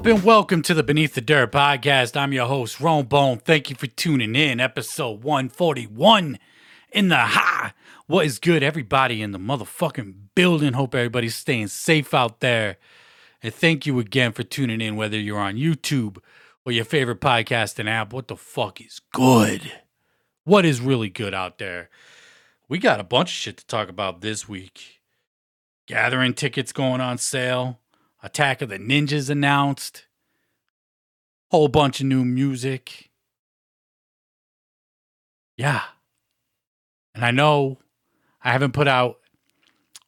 Up, and welcome to the Beneath the Dirt podcast. I'm your host, Ron Bone. Thank you for tuning in. Episode 141 in the high. What is good, everybody in the motherfucking building? Hope everybody's staying safe out there. And thank you again for tuning in, whether you're on YouTube or your favorite podcasting app. What the fuck is good? What is really good out there? We got a bunch of shit to talk about this week. Gathering tickets going on sale. Attack of the Ninjas announced. Whole bunch of new music. Yeah. And I know I haven't put out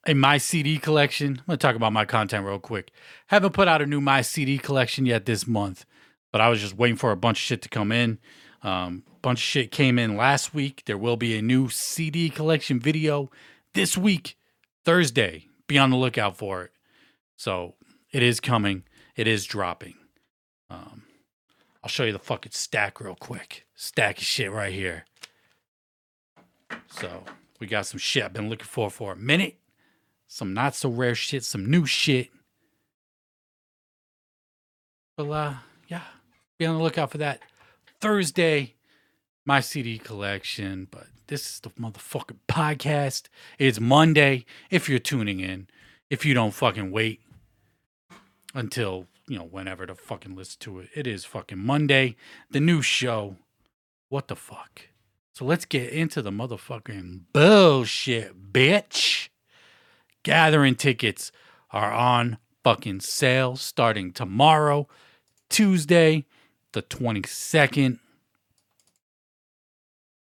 a My CD collection. I'm going to talk about my content real quick. Haven't put out a new My CD collection yet this month, but I was just waiting for a bunch of shit to come in. Um, a bunch of shit came in last week. There will be a new CD collection video this week, Thursday. Be on the lookout for it. So it is coming. It is dropping. Um, I'll show you the fucking stack real quick. Stack of shit right here. So we got some shit I've been looking for for a minute. Some not so rare shit. Some new shit. Well, uh, yeah, be on the lookout for that Thursday. My CD collection, but this is the motherfucking podcast. It's Monday. If you're tuning in, if you don't fucking wait, until you know whenever to fucking listen to it. It is fucking Monday, the new show. What the fuck? So let's get into the motherfucking bullshit, bitch. Gathering tickets are on fucking sale starting tomorrow, Tuesday, the 22nd,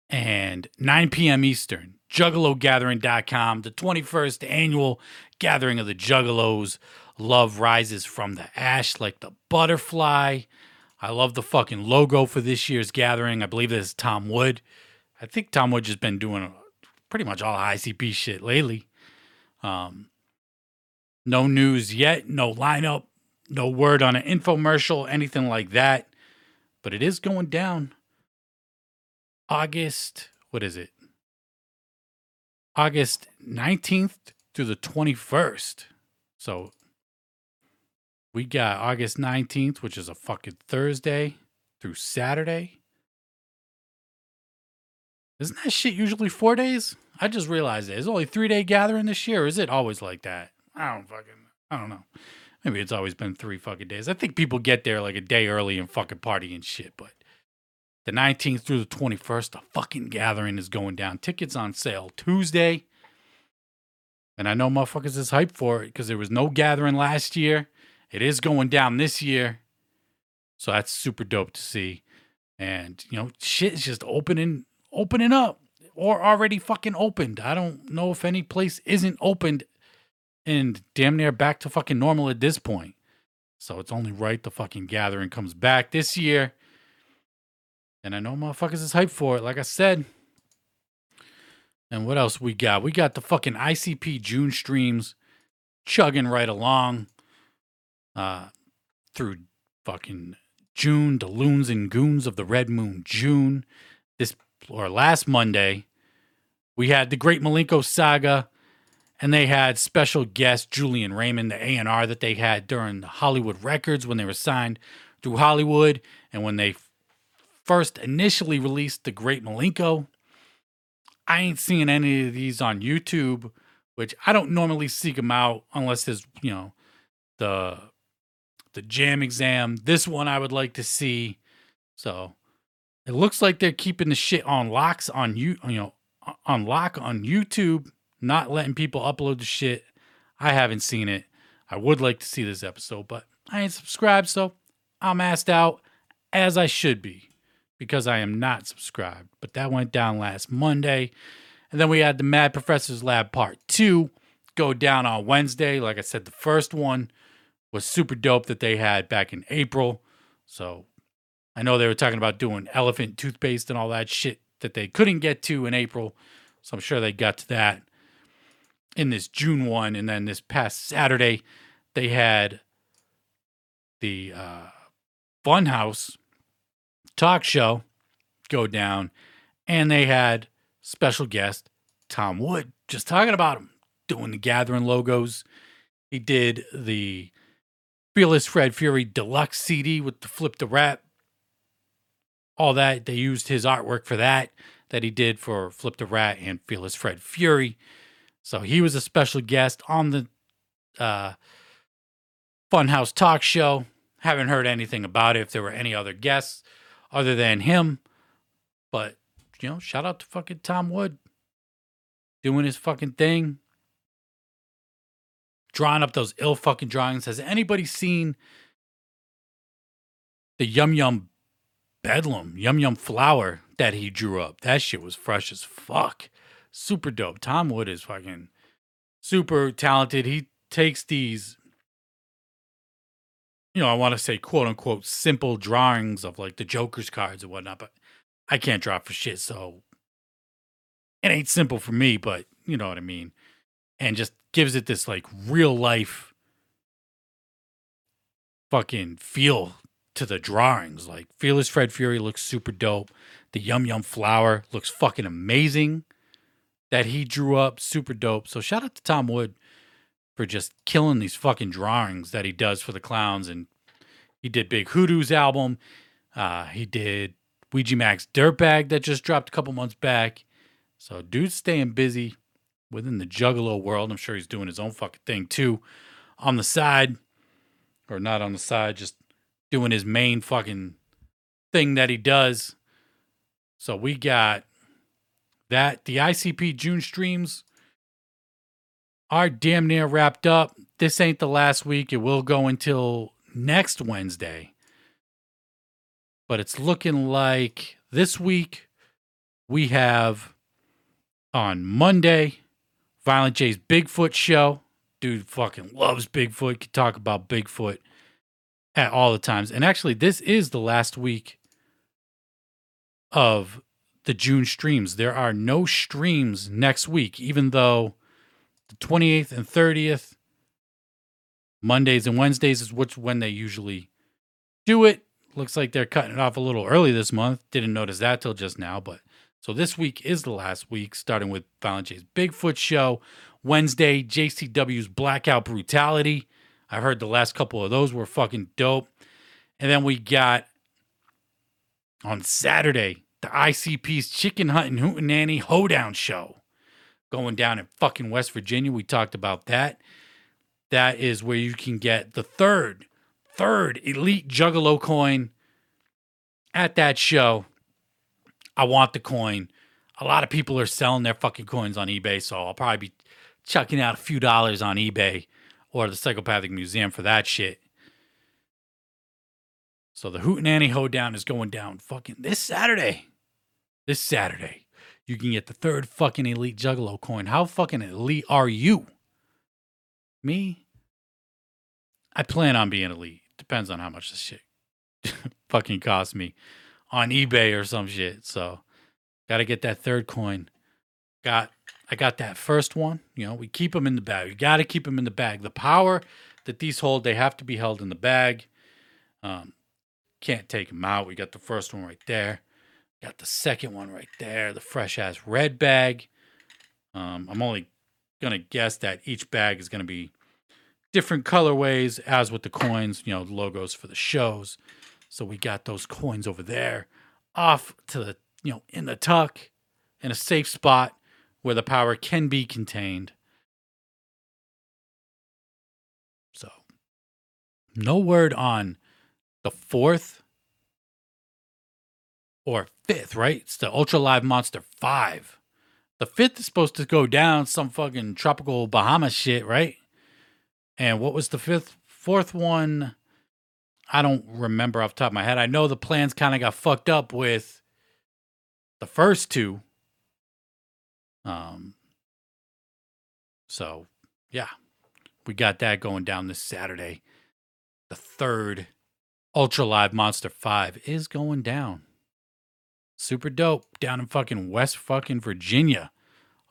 and 9 p.m. Eastern. JuggaloGathering.com, the 21st annual gathering of the Juggalos Love rises from the ash like the butterfly. I love the fucking logo for this year's gathering. I believe this is Tom Wood. I think Tom Wood just been doing pretty much all ICP shit lately. Um, no news yet, no lineup, no word on an infomercial, anything like that. But it is going down. August, what is it? August 19th through the 21st. So we got August 19th, which is a fucking Thursday through Saturday. Isn't that shit usually four days? I just realized it. It's only three day gathering this year. is it always like that? I don't fucking, I don't know. Maybe it's always been three fucking days. I think people get there like a day early and fucking party and shit. But the 19th through the 21st, the fucking gathering is going down. Tickets on sale Tuesday. And I know motherfuckers is hyped for it because there was no gathering last year. It is going down this year. So that's super dope to see. And, you know, shit is just opening opening up or already fucking opened. I don't know if any place isn't opened and damn near back to fucking normal at this point. So it's only right the fucking gathering comes back this year. And I know motherfuckers is hyped for it, like I said. And what else we got? We got the fucking ICP June streams chugging right along uh, through fucking June, the loons and goons of the Red Moon June. This or last Monday, we had the Great Milenko Saga, and they had special guest Julian Raymond, the A and R that they had during the Hollywood Records when they were signed through Hollywood, and when they first initially released the Great Milenko. I ain't seeing any of these on YouTube, which I don't normally seek them out unless there's you know the the jam exam. This one I would like to see. So it looks like they're keeping the shit on locks on you, you know, on lock on YouTube, not letting people upload the shit. I haven't seen it. I would like to see this episode, but I ain't subscribed, so I'm asked out as I should be because I am not subscribed. But that went down last Monday. And then we had the Mad Professor's Lab Part 2 go down on Wednesday. Like I said, the first one was super dope that they had back in April. So I know they were talking about doing elephant toothpaste and all that shit that they couldn't get to in April. So I'm sure they got to that in this June one. And then this past Saturday, they had the uh, Funhouse talk show go down, and they had special guest Tom Wood just talking about him, doing the gathering logos. He did the Fearless Fred Fury deluxe CD with the Flip the Rat. All that. They used his artwork for that, that he did for Flip the Rat and Fearless Fred Fury. So he was a special guest on the uh, Funhouse Talk Show. Haven't heard anything about it if there were any other guests other than him. But, you know, shout out to fucking Tom Wood doing his fucking thing drawing up those ill fucking drawings. Has anybody seen the Yum Yum Bedlam, Yum Yum Flower that he drew up? That shit was fresh as fuck. Super dope. Tom Wood is fucking super talented. He takes these, you know, I want to say quote unquote simple drawings of like the Joker's cards and whatnot, but I can't draw for shit. So it ain't simple for me, but you know what I mean. And just gives it this like real life fucking feel to the drawings. Like Fearless Fred Fury looks super dope. The Yum Yum Flower looks fucking amazing that he drew up, super dope. So shout out to Tom Wood for just killing these fucking drawings that he does for the clowns. And he did Big Hoodoo's album. Uh, he did Ouija Macc Dirtbag that just dropped a couple months back. So dude's staying busy within the Juggalo world. I'm sure he's doing his own fucking thing too on the side, or not on the side, just doing his main fucking thing that he does. So we got that. The ICP June streams are damn near wrapped up. This ain't the last week. It will go until next Wednesday. But it's looking like this week we have on Monday Violent J's Bigfoot show. Dude fucking loves Bigfoot. Could talk about Bigfoot at all the times. And actually, this is the last week of the June streams. There are no streams next week, even though the 28th and 30th, Mondays and Wednesdays is which when they usually do it. Looks like they're cutting it off a little early this month. Didn't notice that till just now, but so this week is the last week, starting with Violent J's Bigfoot show. Wednesday, JCW's Blackout Brutality. I've heard the last couple of those were fucking dope. And then we got on Saturday, the ICP's Chicken Hunt and Hootenanny Hoedown show going down in fucking West Virginia. We talked about that. That is where you can get the third, third elite Juggalo coin at that show. I want the coin. A lot of people are selling their fucking coins on eBay, so I'll probably be chucking out a few dollars on eBay or the Psychopathic Museum for that shit. So the Hootenanny Hoedown is going down fucking this Saturday. This Saturday. You can get the third fucking elite Juggalo coin. How fucking elite are you? Me? I plan on being elite. Depends on how much this shit fucking costs me on eBay or some shit. So got to get that third coin. Got I got that first one. You know, we keep them in the bag. You got to keep them in the bag. The power that these hold, they have to be held in the bag. Um, can't take them out. We got the first one right there. Got the second one right there. The fresh ass red bag. Um, I'm only gonna guess that each bag is gonna be different colorways, as with the coins. You know, logos for the shows. So we got those coins over there off to the, you know, in the tuck in a safe spot where the power can be contained. So, no word on the fourth or fifth, right? It's the Ultra Live Monster 5. The fifth is supposed to go down some fucking tropical Bahama shit, right? And what was the fifth? Fourth one I don't remember off top of my head. I know the plans kind of got fucked up with the first two. Um, so yeah, we got that going down this Saturday. The third Ultra Live Monster 5 is going down. Super dope down in fucking West fucking Virginia,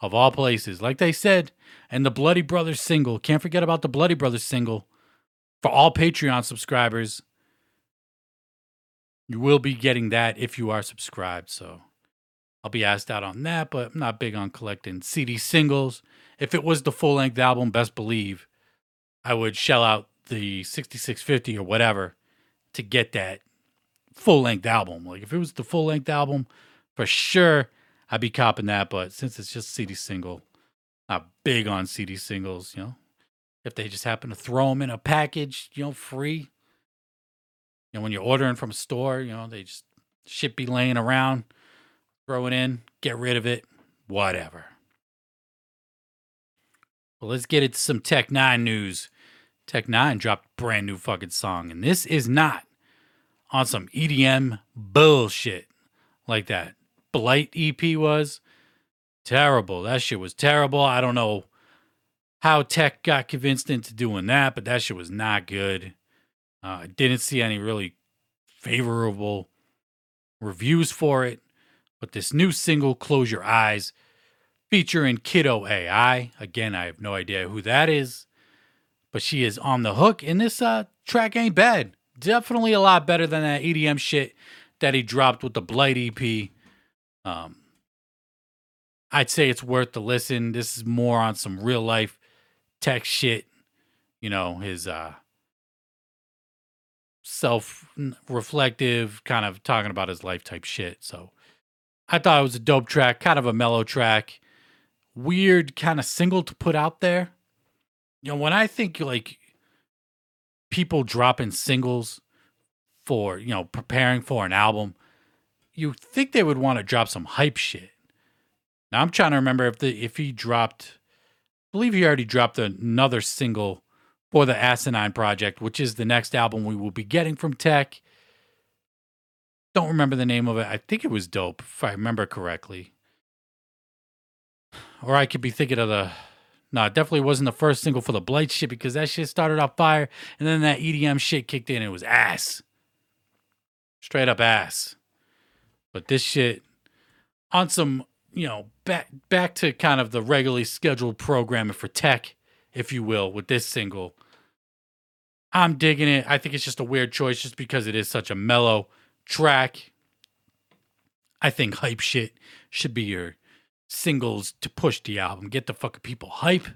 of all places. Like they said, and the Bloody Brothers single. Can't forget about the Bloody Brothers single for all Patreon subscribers. You will be getting that if you are subscribed. So I'll be asked out on that, but I'm not big on collecting CD singles. If it was the full length album, best believe I would shell out the 6650 or whatever to get that full length album. Like if it was the full length album, for sure I'd be copping that. But since it's just CD single, not big on CD singles, you know. If they just happen to throw them in a package, you know, free. You know, when you're ordering from a store, you know, they just shit be laying around, throw it in, get rid of it, whatever. Well, let's get into some Tech N9ne news. Tech N9ne dropped a brand new fucking song, and this is not on some EDM bullshit like that. Blight EP was terrible. That shit was terrible. I don't know how Tech got convinced into doing that, but that shit was not good. Uh, I didn't see any really favorable reviews for it. But this new single, Close Your Eyes, featuring Kiddo AI. Again, I have no idea who that is, but she is on the hook. And this uh, track ain't bad. Definitely a lot better than that EDM shit that he dropped with the Blight EP. Um, I'd say it's worth the listen. This is more on some real life tech shit. You know, his uh, self reflective, kind of talking about his life type shit. So I thought it was a dope track, kind of a mellow track weird kind of single to put out there. You know, when I think like people dropping singles for, you know, preparing for an album, you think they would want to drop some hype shit. Now I'm trying to remember if the if he dropped believe he already dropped another single for the ASIN9NE project, which is the next album we will be getting from Tech. Don't remember the name of it. I think it was dope, if I remember correctly. Or I could be thinking of the. No, it definitely wasn't the first single for the Blight shit because that shit started off fire and then that EDM shit kicked in. It was ass. Straight up ass. But this shit on some, you know, back back to kind of the regularly scheduled programming for tech, if you will, with this single. I'm digging it. I think it's just a weird choice just because it is such a mellow track. I think hype shit should be your singles to push the album, get the fucking people hype.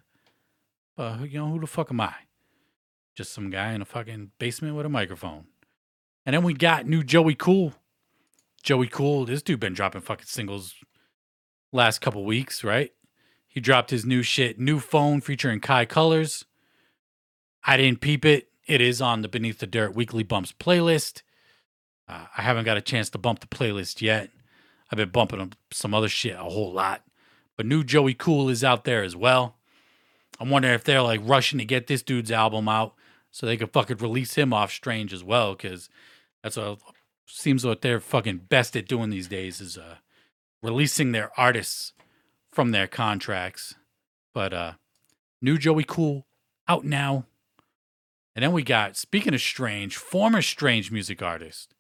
But you know, who the fuck am I? Just some guy in a fucking basement with a microphone. And then we got new Joey Cool. Joey Cool, this dude been dropping fucking singles last couple weeks, right? He dropped his new shit, New Phone featuring Kai Colors. I didn't peep it. It is on the Beneath the Dirt Weekly Bumps playlist. Uh, I haven't got a chance to bump the playlist yet. I've been bumping some other shit a whole lot. But new Joey Cool is out there as well. I'm wondering if they're like rushing to get this dude's album out so they could fucking release him off Strange as well, because that's what seems what they're fucking best at doing these days is uh, releasing their artists from their contracts. But uh, new Joey Cool out now. And then we got, speaking of Strange, former Strange music artist,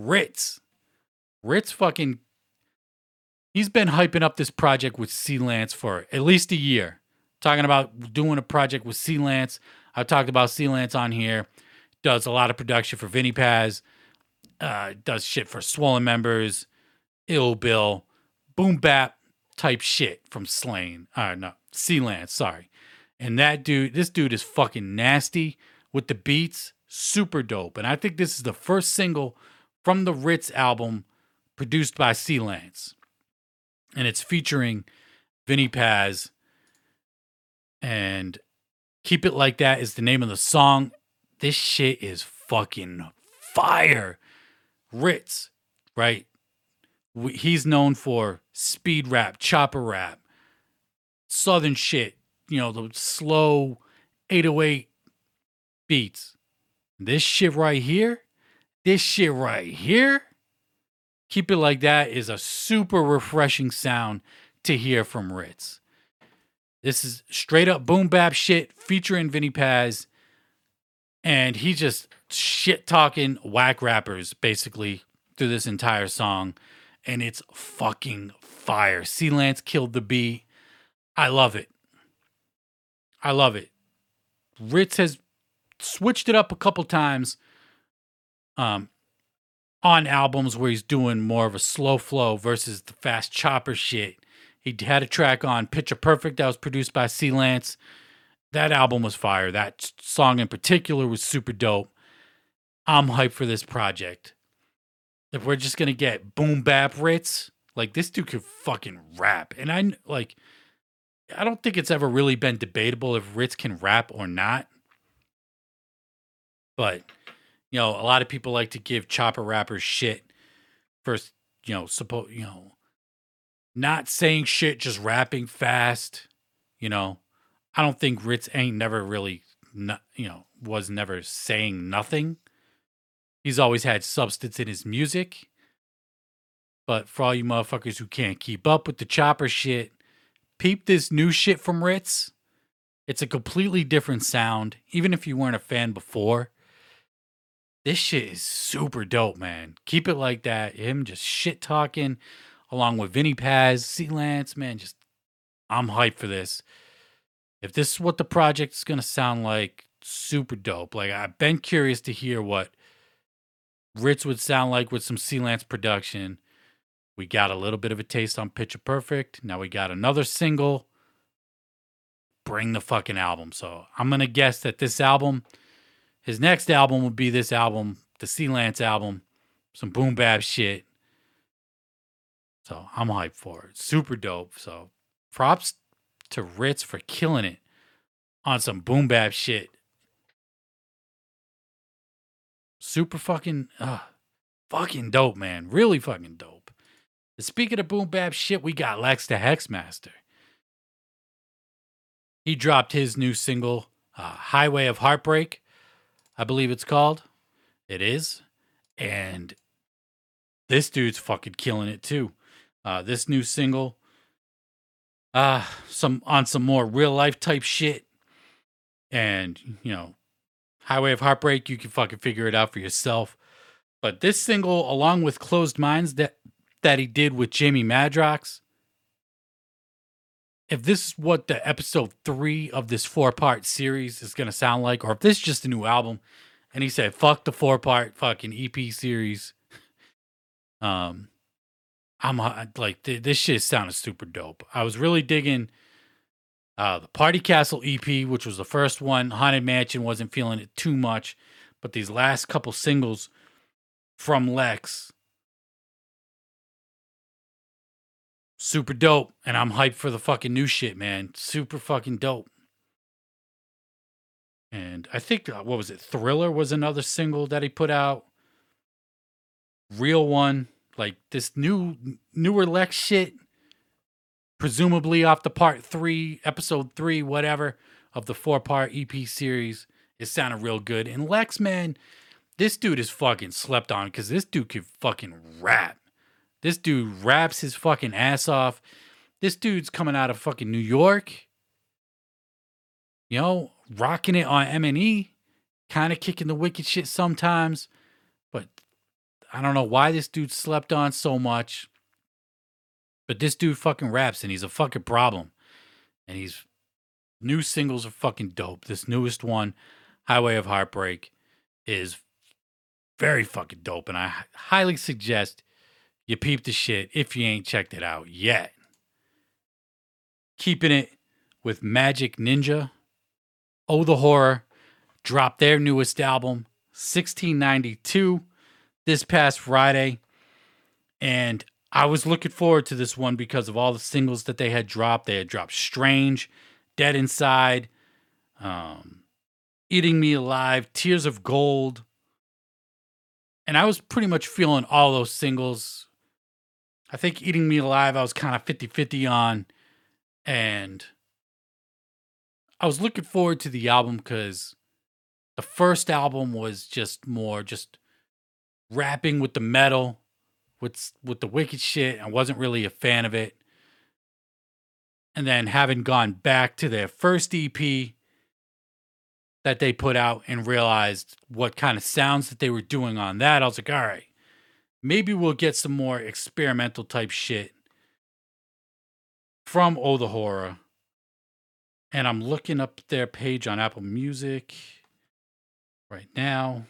Rittz. Rittz fucking he's been hyping up this project with C Lance for at least a year. Talking about doing a project with C Lance. I've talked about C Lance on here. Does a lot of production for Vinnie Paz. Uh, does shit for Swollen Members, Ill Bill, Boom Bap type shit from Slaine. Uh, no, Lance, sorry. And that dude, this dude is fucking nasty with the beats. Super dope. And I think this is the first single from the Rittz album produced by C Lance and it's featuring Vinnie Paz. And Keep It Like That is the name of the song. This shit is fucking fire. Rittz, right? He's known for speed rap, chopper rap, southern shit, you know, the slow 808 beats. This shit right here, this shit right here Keep It Like That is a super refreshing sound to hear from Rittz. This is straight up boom bap shit featuring Vinnie Paz. And he just shit talking whack rappers basically through this entire song. And it's fucking fire. C Lance killed the beat. I love it. I love it. Rittz has switched it up a couple times. Um, on albums where he's doing more of a slow flow versus the fast chopper shit. He had a track on Picture Perfect that was produced by C Lance. that album was fire. That song in particular was super dope. I'm hyped for this project. If we're just gonna get boom bap Rittz, like this dude could fucking rap. And I like I don't think it's ever really been debatable if Rittz can rap or not. But you know, a lot of people like to give chopper rappers shit for you know, suppose you know, not saying shit, just rapping fast. You know, I don't think Rittz ain't never really, you know, was never saying nothing. He's always had substance in his music. But for all you motherfuckers who can't keep up with the chopper shit, peep this new shit from Rittz. It's a completely different sound, even if you weren't a fan before. This shit is super dope, man. Keep it like that. Him just shit talking along with Vinnie Paz, C Lance, man, just I'm hyped for this. If this is what the project's gonna sound like, super dope. Like I've been curious to hear what Rittz would sound like with some C Lance production. We got a little bit of a taste on Picture Perfect. Now we got another single. Bring the fucking album. So I'm gonna guess that this album, his next album will be this album, the C Lance album, some boom bap shit. So I'm hyped for it. Super dope. So props to Rittz for killing it on some boom bap shit. Super fucking, uh, fucking dope, man. Really fucking dope. And speaking of boom bap shit, we got Lex the Hexmaster. He dropped his new single, uh, Highway of Heartbreak, I believe it's called. It is. And this dude's fucking killing it too. Uh, this new single, uh, some on some more real life type shit, and you know, Highway of Heartbreak. You can fucking figure it out for yourself. But this single, along with Closed Minds, that that he did with Jamie Madrox, if this is what the episode three of this four part series is gonna sound like, or if this is just a new album, and he said, "Fuck the four part fucking EP series," um, I'm like this shit sounded super dope. I was really digging uh, the Party Castle EP, which was the first one. Haunted Mansion wasn't feeling it too much, but these last couple singles from Lex, super dope. And I'm hyped for the fucking new shit, man. Super fucking dope. And I think uh, what was it? Thriller was another single that he put out. Real one like this new newer Lex shit, presumably off the part three, episode three, whatever, of the four part EP series, it sounded real good. And Lex, man, this dude is fucking slept on because this dude can fucking rap. This dude raps his fucking ass off. This dude's coming out of fucking New York. You know, rocking it on M&E, kind of kicking the wicked shit sometimes. But I don't know why this dude slept on so much, but this dude fucking raps and he's a fucking problem. And he's new singles are fucking dope. This newest one, Highway of Heartbreak, is very fucking dope. And I highly suggest you peep the shit if you ain't checked it out yet. Keeping it with Majik Ninja. Oh, the Horror dropped their newest album, 1692 this past Friday. And I was looking forward to this one because of all the singles that they had dropped. They had dropped Strange, Dead Inside, um, Eating Me Alive, Tears of Gold. And I was pretty much feeling all those singles. I think Eating Me Alive, I was kind of 50 50 on. And I was looking forward to the album because the first album was just more just rapping with the metal, with with the wicked shit. I wasn't really a fan of it. And then having gone back to their first EP that they put out and realized what kind of sounds that they were doing on that, I was like, all right, maybe we'll get some more experimental type shit from Oh the Horror. And I'm looking up their page on Apple Music right now.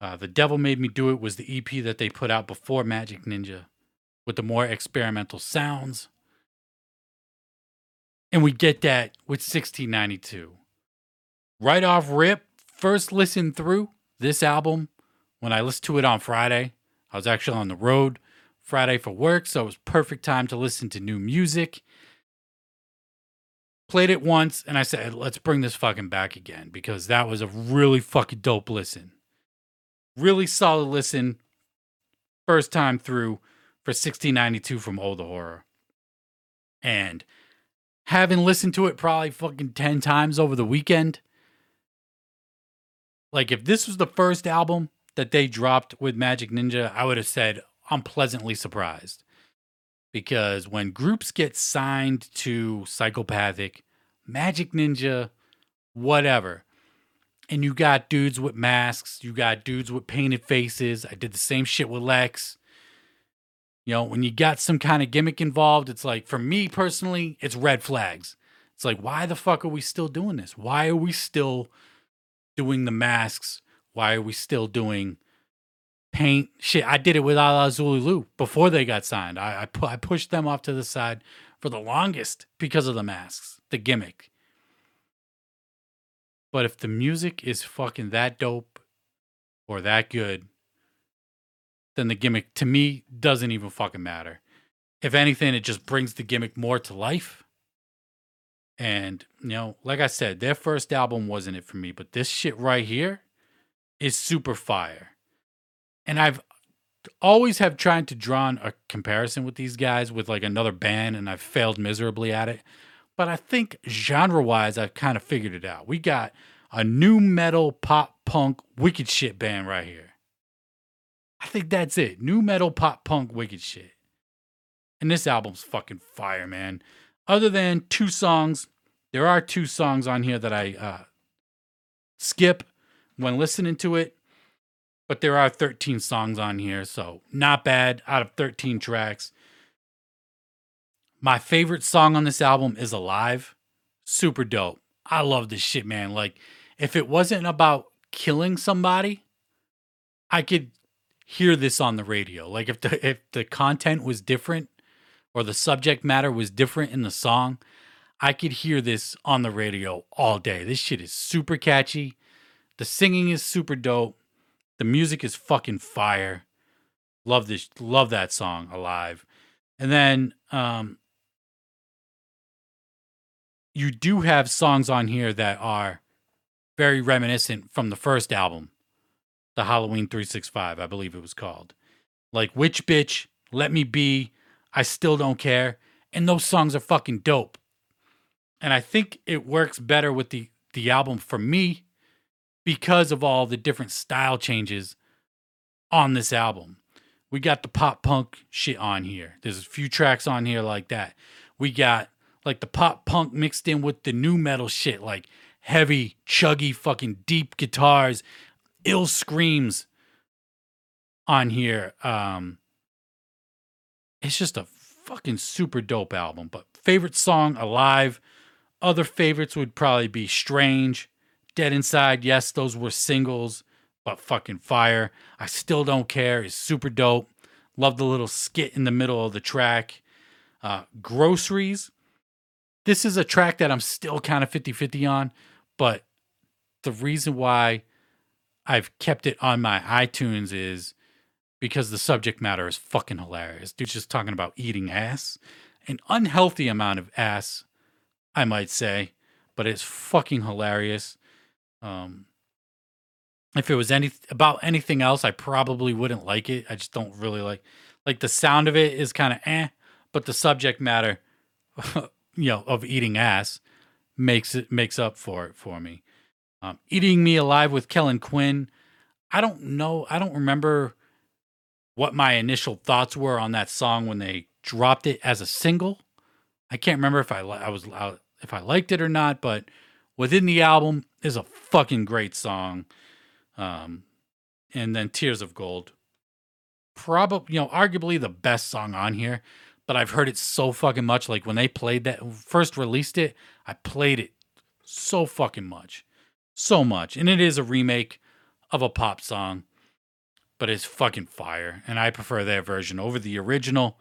Uh, the Devil Made Me Do It was the EP that they put out before Majik Ninja with the more experimental sounds. And we get that with 1692. Right off rip, first listen through this album, when I listened to it on Friday, I was actually on the road Friday for work, so it was perfect time to listen to new music. Played it once and I said, let's bring this fucking back again because that was a really fucking dope listen. Really solid listen. First time through for 1692 from Old Horror. And having listened to it probably fucking 10 times over the weekend, like if this was the first album that they dropped with Majik Ninja, I would have said I'm pleasantly surprised. Because when groups get signed to Psychopathic, Majik Ninja, whatever, and you got dudes with masks, you got dudes with painted faces. I did the same shit with Lex. You know, when you got some kind of gimmick involved, it's like, for me personally, it's red flags. It's like, why the fuck are we still doing this? Why are we still doing the masks? Why are we still doing paint shit? I did it with Alla Xul Elu before they got signed. I I, pu- I pushed them off to the side for the longest because of the masks, the gimmick. But if the music is fucking that dope or that good, then the gimmick to me doesn't even fucking matter. If anything, it just brings the gimmick more to life. And, you know, like I said, their first album wasn't it for me, but this shit right here is super fire. And I've always have tried to draw a comparison with these guys with like another band and I've failed miserably at it. But I think genre wise, I've kind of figured it out. We got a new metal pop punk wicked shit band right here. I think that's it. New metal pop punk wicked shit. And this album's fucking fire, man. Other than two songs, there are two songs on here that I uh, skip when listening to it, but there are 13 songs on here, so not bad out of 13 tracks. My favorite song on this album is Alive. Super dope. I love this shit, man. Like, if it wasn't about killing somebody, I could hear this on the radio. Like if the if the content was different or the subject matter was different in the song, I could hear this on the radio all day. This shit is super catchy. The singing is super dope. The music is fucking fire. Love this love that song Alive. And then um you do have songs on here that are very reminiscent from the first album, the Halloween 365, I believe it was called. Like Witch Bitch, Let Me Be, I Still Don't Care, and those songs are fucking dope. And I think it works better with the the album for me because of all the different style changes on this album. We got the pop punk shit on here. There's a few tracks on here like that. We got like the pop punk mixed in with the new metal shit, like heavy, chuggy, fucking deep guitars, ill screams on here. Um, it's just a fucking super dope album. But favorite song, Alive. Other favorites would probably be Strange, Dead Inside. Yes, those were singles, but fucking fire. I still don't care. It's super dope. Love the little skit in the middle of the track. Uh, Groceries this is a track that I'm still kind of 50 50 on, but the reason why I've kept it on my iTunes is because the subject matter is fucking hilarious. Dude's just talking about eating ass, an unhealthy amount of ass, I might say, but it's fucking hilarious. Um, if it was any about anything else, I probably wouldn't like it. I just don't really like like the sound of it is kind of eh, but the subject matter you know of eating ass makes it makes up for it for me. Um, eating me alive with Kellin Quinn. I don't know. I don't remember what my initial thoughts were on that song when they dropped it as a single. I can't remember if I I was if I liked it or not, but within the album is a fucking great song. Um, and then Tears of Gold, probably you know arguably the best song on here but I've heard it so fucking much. Like when they played that first released it, I played it so fucking much. So much. And it is a remake of a pop song, but it's fucking fire. And I prefer their version over the original.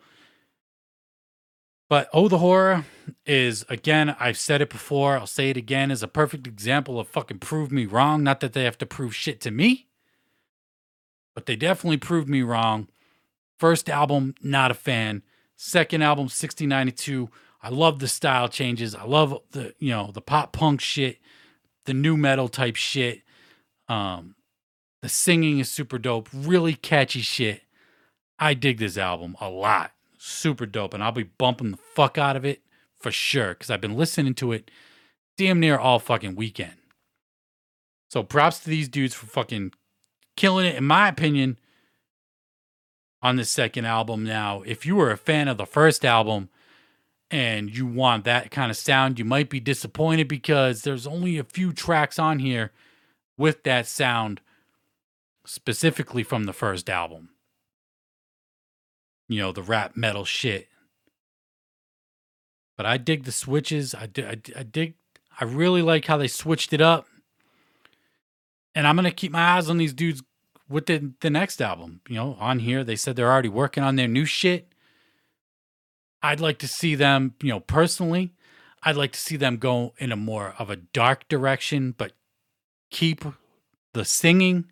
But Oh the Horror is again, I've said it before, I'll say it again, is a perfect example of fucking prove me wrong. Not that they have to prove shit to me, but they definitely proved me wrong. First album, not a fan. Second album, 1692. I love the style changes. I love the, you know, the pop punk shit, the new metal type shit. Um, the singing is super dope, really catchy shit. I dig this album a lot. Super dope. And I'll be bumping the fuck out of it for sure because I've been listening to it damn near all fucking weekend. So props to these dudes for fucking killing it, in my opinion, on the second album. Now, if you were a fan of the first album and you want that kind of sound, you might be disappointed because there's only a few tracks on here with that sound specifically from the first album. You know, the rap metal shit. But I dig the switches. I, I, I dig, I really like how they switched it up. And I'm going to keep my eyes on these dudes with the, the next album. You know, on here, they said they're already working on their new shit. I'd like to see them, you know, personally, I'd like to see them go in a more of a dark direction, but keep the singing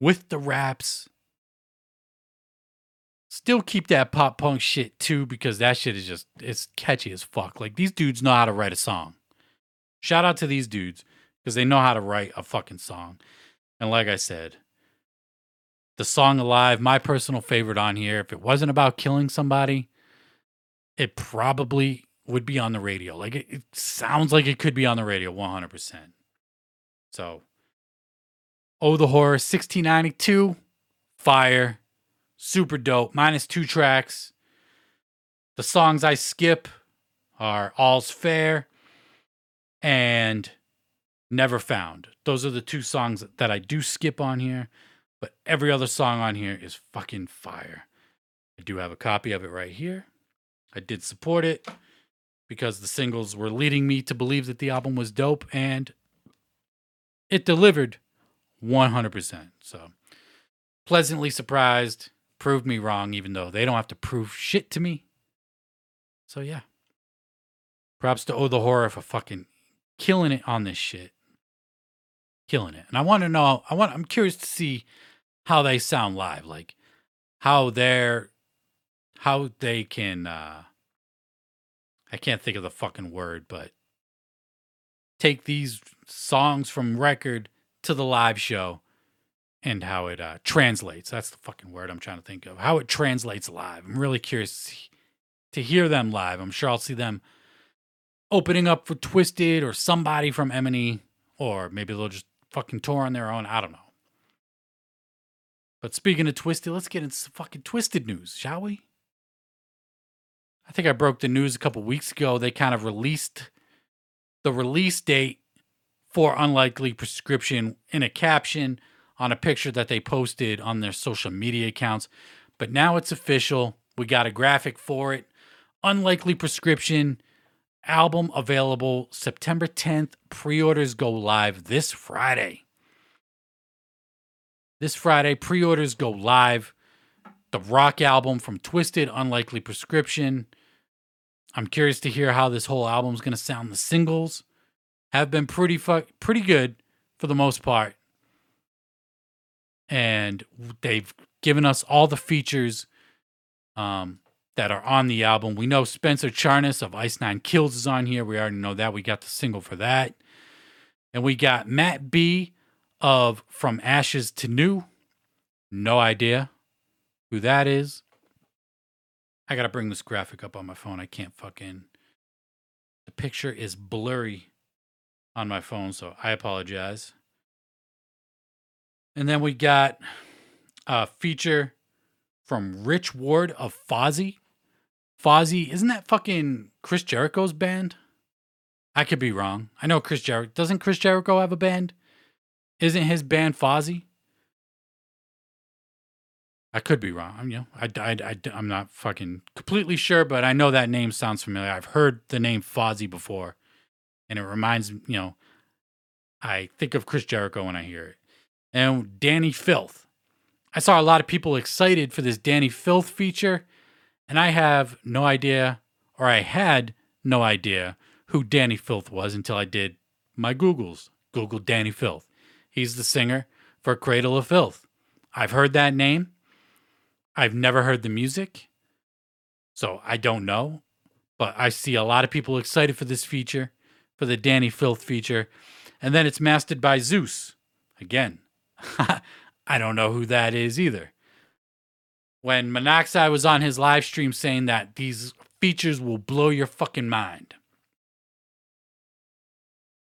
with the raps. Still keep that pop punk shit too, because that shit is just it's catchy as fuck. Like these dudes know how to write a song. Shout out to these dudes because they know how to write a fucking song. And like I said, the song Alive, my personal favorite on here, if it wasn't about killing somebody, it probably would be on the radio. Like it, it sounds like it could be on the radio 100%. So Oh, the Horror, 1692, Fire, super dope, minus two tracks. The songs I skip are All's Fair and Never Found. Those are the two songs that I do skip on here, but every other song on here is fucking fire. I do have a copy of it right here. I did support it because the singles were leading me to believe that the album was dope and it delivered 100%. So pleasantly surprised, proved me wrong, even though they don't have to prove shit to me. So yeah. Props to Oh the Horror for fucking killing it on this shit. Killing it. And I want to know, I want I'm curious to see how they sound live. Like how they're how they can uh I can't think of the fucking word, but take these songs from record to the live show and how it uh, translates. That's the fucking word I'm trying to think of. How it translates live. I'm really curious to hear them live. I'm sure I'll see them opening up for Twiztid or somebody from M&E, or maybe they'll just fucking tour on their own. I don't know. But speaking of Twiztid, let's get into some fucking Twiztid news, shall we? I think I broke the news a couple weeks ago. They kind of released the release date for unlikely prescription in a caption on a picture that they posted on their social media accounts. But now it's official. We got a graphic for it. Unlikely prescription album available September 10th. Pre orders go live this Friday. This Friday, pre orders go live. The rock album from Twiztid, Unlikely Prescription. I'm curious to hear how this whole album is going to sound. The singles have been pretty fu- pretty good for the most part. And they've given us all the features um, that are on the album. We know Spencer Charnas of Ice Nine Kills is on here. We already know that. We got the single for that. And we got Matt B of From Ashes to New. No idea who that is. I got to bring this graphic up on my phone. I can't fucking. The picture is blurry on my phone, so I apologize. And then we got a feature from Rich Ward of Fozzy. Fozzy, isn't that fucking Chris Jericho's band? I could be wrong. I know Chris Jericho. Doesn't Chris Jericho have a band? Isn't his band Fozzy? I could be wrong. You know, I, I, I, I'm not fucking completely sure, but I know that name sounds familiar. I've heard the name Fozzy before and it reminds me, you know, I think of Chris Jericho when I hear it. And Dani Filth. I saw a lot of people excited for this Dani Filth feature, and I have no idea or I had no idea who Dani Filth was until I did my Googles. Google Danny Filth. He's the singer for Cradle of Filth. I've heard that name. I've never heard the music. So I don't know. But I see a lot of people excited for this feature, for the Dani Filth feature. And then it's mastered by Zeuss. Again, I don't know who that is either. When Monoxide was on his live stream saying that these features will blow your fucking mind.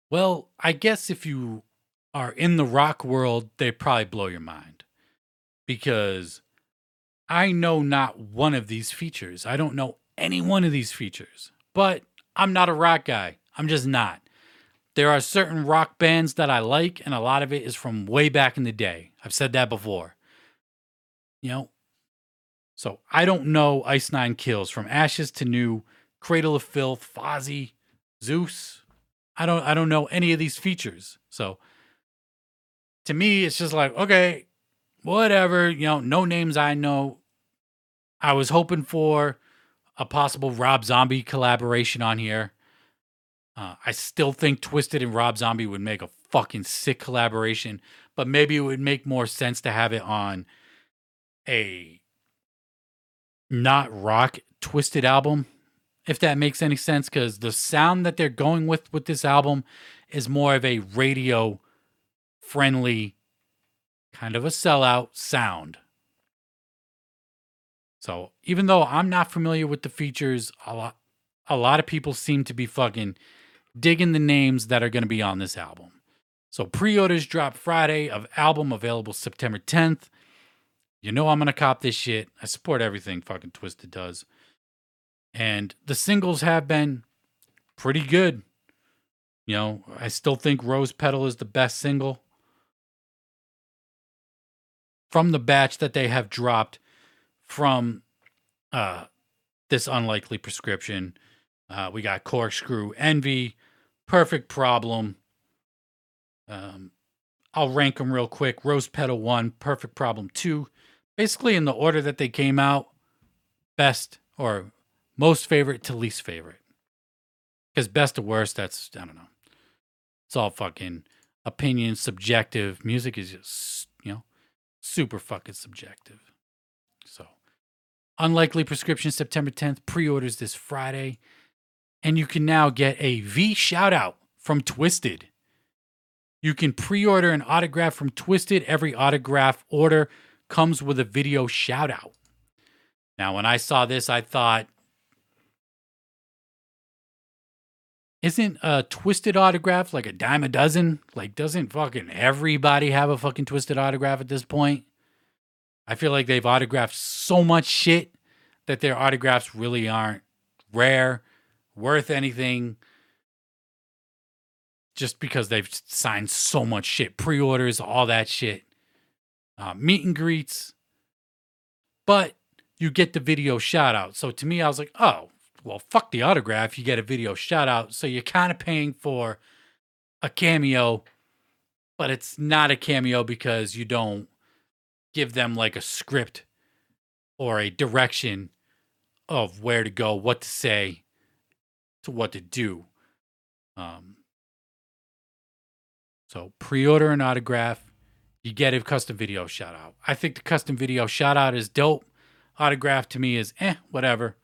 Well, I guess if you are in the rock world, they probably blow your mind. Because I know not one of these features. I don't know any one of these features. But I'm not a rock guy. I'm just not. There are certain rock bands that I like, and a lot of it is from way back in the day. I've said that before. You know, so I don't know Ice Nine Kills from Ashes to New, Cradle of Filth, Fozzy, Zeuss. I don't I don't know any of these features. So to me, it's just like, okay, whatever, you know, no names I know. I was hoping for a possible Rob Zombie collaboration on here. Uh, I still think Twiztid and Rob Zombie would make a fucking sick collaboration, but maybe it would make more sense to have it on a not rock Twiztid album, if that makes any sense. Because the sound that they're going with with this album is more of a radio friendly, kind of a sellout sound. So even though I'm not familiar with the features, a lot, a lot of people seem to be fucking digging the names that are going to be on this album. So pre-orders drop Friday of album available September 10th. You know I'm gonna cop this shit. I support everything fucking Twiztid does. And the singles have been pretty good. You know, I still think Rose Petal is the best single from the batch that they have dropped from uh this unlikely prescription. Uh, we got Corkscrew, Envy, Perfect Problem. Um, I'll rank them real quick. Rose Petal 1, Perfect Problem 2. Basically, in the order that they came out best or most favorite to least favorite. Because best to worst, that's, I don't know. It's all fucking opinion, subjective. Music is just, super fucking subjective. So, Unlikely Prescription September 10th, pre orders this Friday. And you can now get a V shout out from Twiztid. You can pre order an autograph from Twiztid. Every autograph order comes with a video shout out. Now, when I saw this, I thought, isn't a Twiztid autograph like a dime a dozen? Like, doesn't fucking everybody have a fucking Twiztid autograph at this point? I feel like they've autographed so much shit that their autographs really aren't rare worth anything just because they've signed so much shit pre orders, all that shit, uh, meet and greets. But you get the video shout out. So to me, I was like, oh, well, fuck the autograph. You get a video shout out. So you're kind of paying for a cameo, but it's not a cameo because you don't give them like a script or a direction of where to go, what to say, to what to do. Um, so pre-order an autograph, you get a custom video shout out. I think the custom video shout out is dope. Autograph to me is eh, whatever.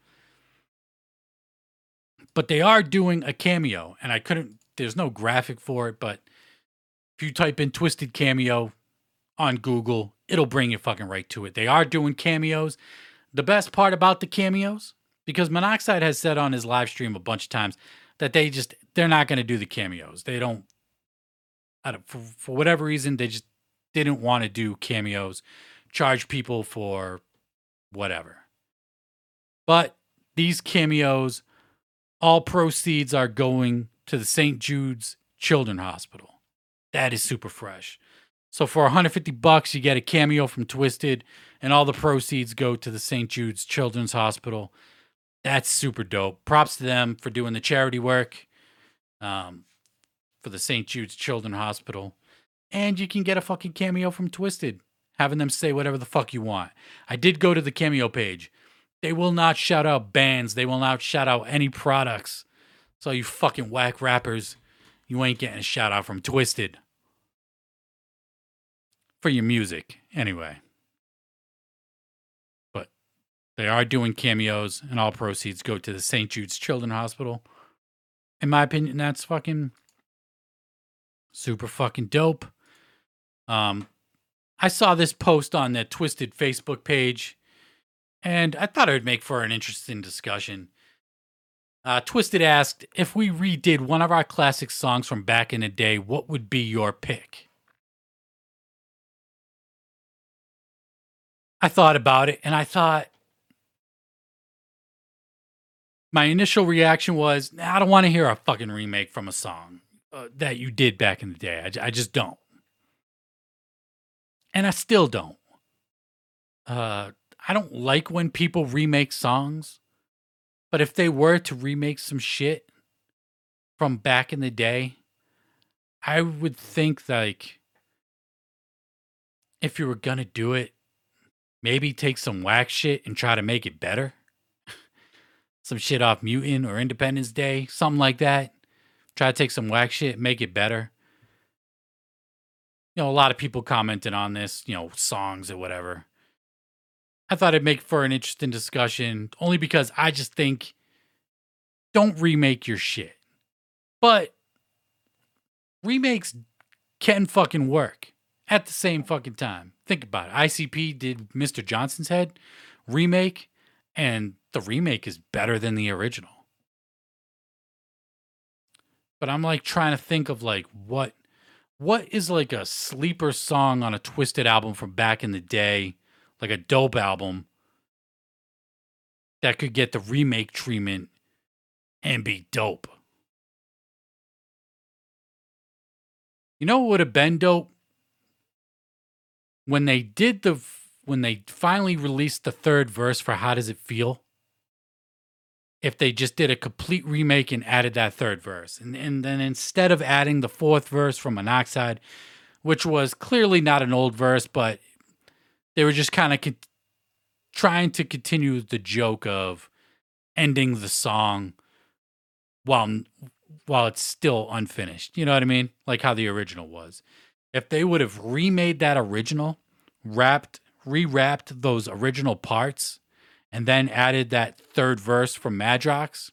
But they are doing a cameo, and I couldn't. There's no graphic for it, but if you type in "Twiztid cameo on Google, it'll bring you fucking right to it. They are doing cameos. The best part about the cameos because Monoxide has said on his live stream a bunch of times that they just they're not going to do the cameos. They don't, don't for, for whatever reason they just didn't want to do cameos, charge people for whatever. But these cameos, all proceeds are going to the St. Jude's Children's Hospital. That is super fresh. So for 150 bucks, you get a cameo from Twiztid, and all the proceeds go to the St. Jude's Children's Hospital. That's super dope. Props to them for doing the charity work um, for the St. Jude's Children's Hospital. And you can get a fucking cameo from Twiztid, having them say whatever the fuck you want. I did go to the cameo page. They will not shout out bands. They will not shout out any products. So you fucking whack rappers, you ain't getting a shout out from Twiztid for your music anyway. But they are doing cameos, and all proceeds go to the St. Jude's Children's Hospital. In my opinion, that's fucking super fucking dope. Um, I saw this post on the Twiztid Facebook page, and I thought it would make for an interesting discussion. Uh, Twiztid asked if we redid one of our classic songs from back in the day, what would be your pick? I thought about it and I thought my initial reaction was, nah, I don't want to hear a fucking remake from a song uh, that you did back in the day. I, I just don't. And I still don't. Uh, I don't like when people remake songs, but if they were to remake some shit from back in the day, I would think like if you were gonna do it, maybe take some whack shit and try to make it better. some shit off Mutant or Independence Day, something like that. Try to take some whack shit, make it better. You know, a lot of people commented on this, you know, songs or whatever. I thought it'd make for an interesting discussion only because I just think don't remake your shit. But remakes can fucking work at the same fucking time. Think about it. ICP did Mr. Johnson's Head remake, and the remake is better than the original. But I'm like trying to think of like what what is like a sleeper song on a Twiztid album from back in the day, like a dope album that could get the remake treatment and be dope. You know what would have been dope? When they did the when they finally released the third verse for How Does It Feel? If they just did a complete remake and added that third verse. And, and then instead of adding the fourth verse from Monoxide, which was clearly not an old verse, but they were just kind of con- trying to continue the joke of ending the song while while it's still unfinished. You know what I mean? Like how the original was. If they would have remade that original, wrapped, rewrapped those original parts, and then added that third verse from Madrox,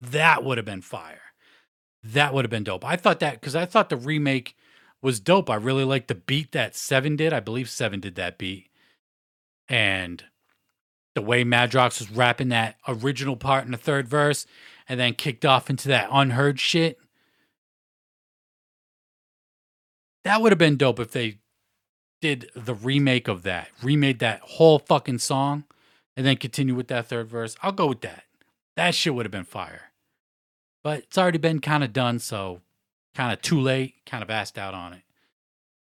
that would have been fire. That would have been dope. I thought that because I thought the remake was dope. I really liked the beat that Seven did. I believe Seven did that beat. And the way Madrox was rapping that original part in the third verse and then kicked off into that unheard shit. That would have been dope if they did the remake of that, remade that whole fucking song, and then continue with that third verse. I'll go with that. That shit would have been fire. But it's already been kind of done, so kind of too late, kind of asked out on it.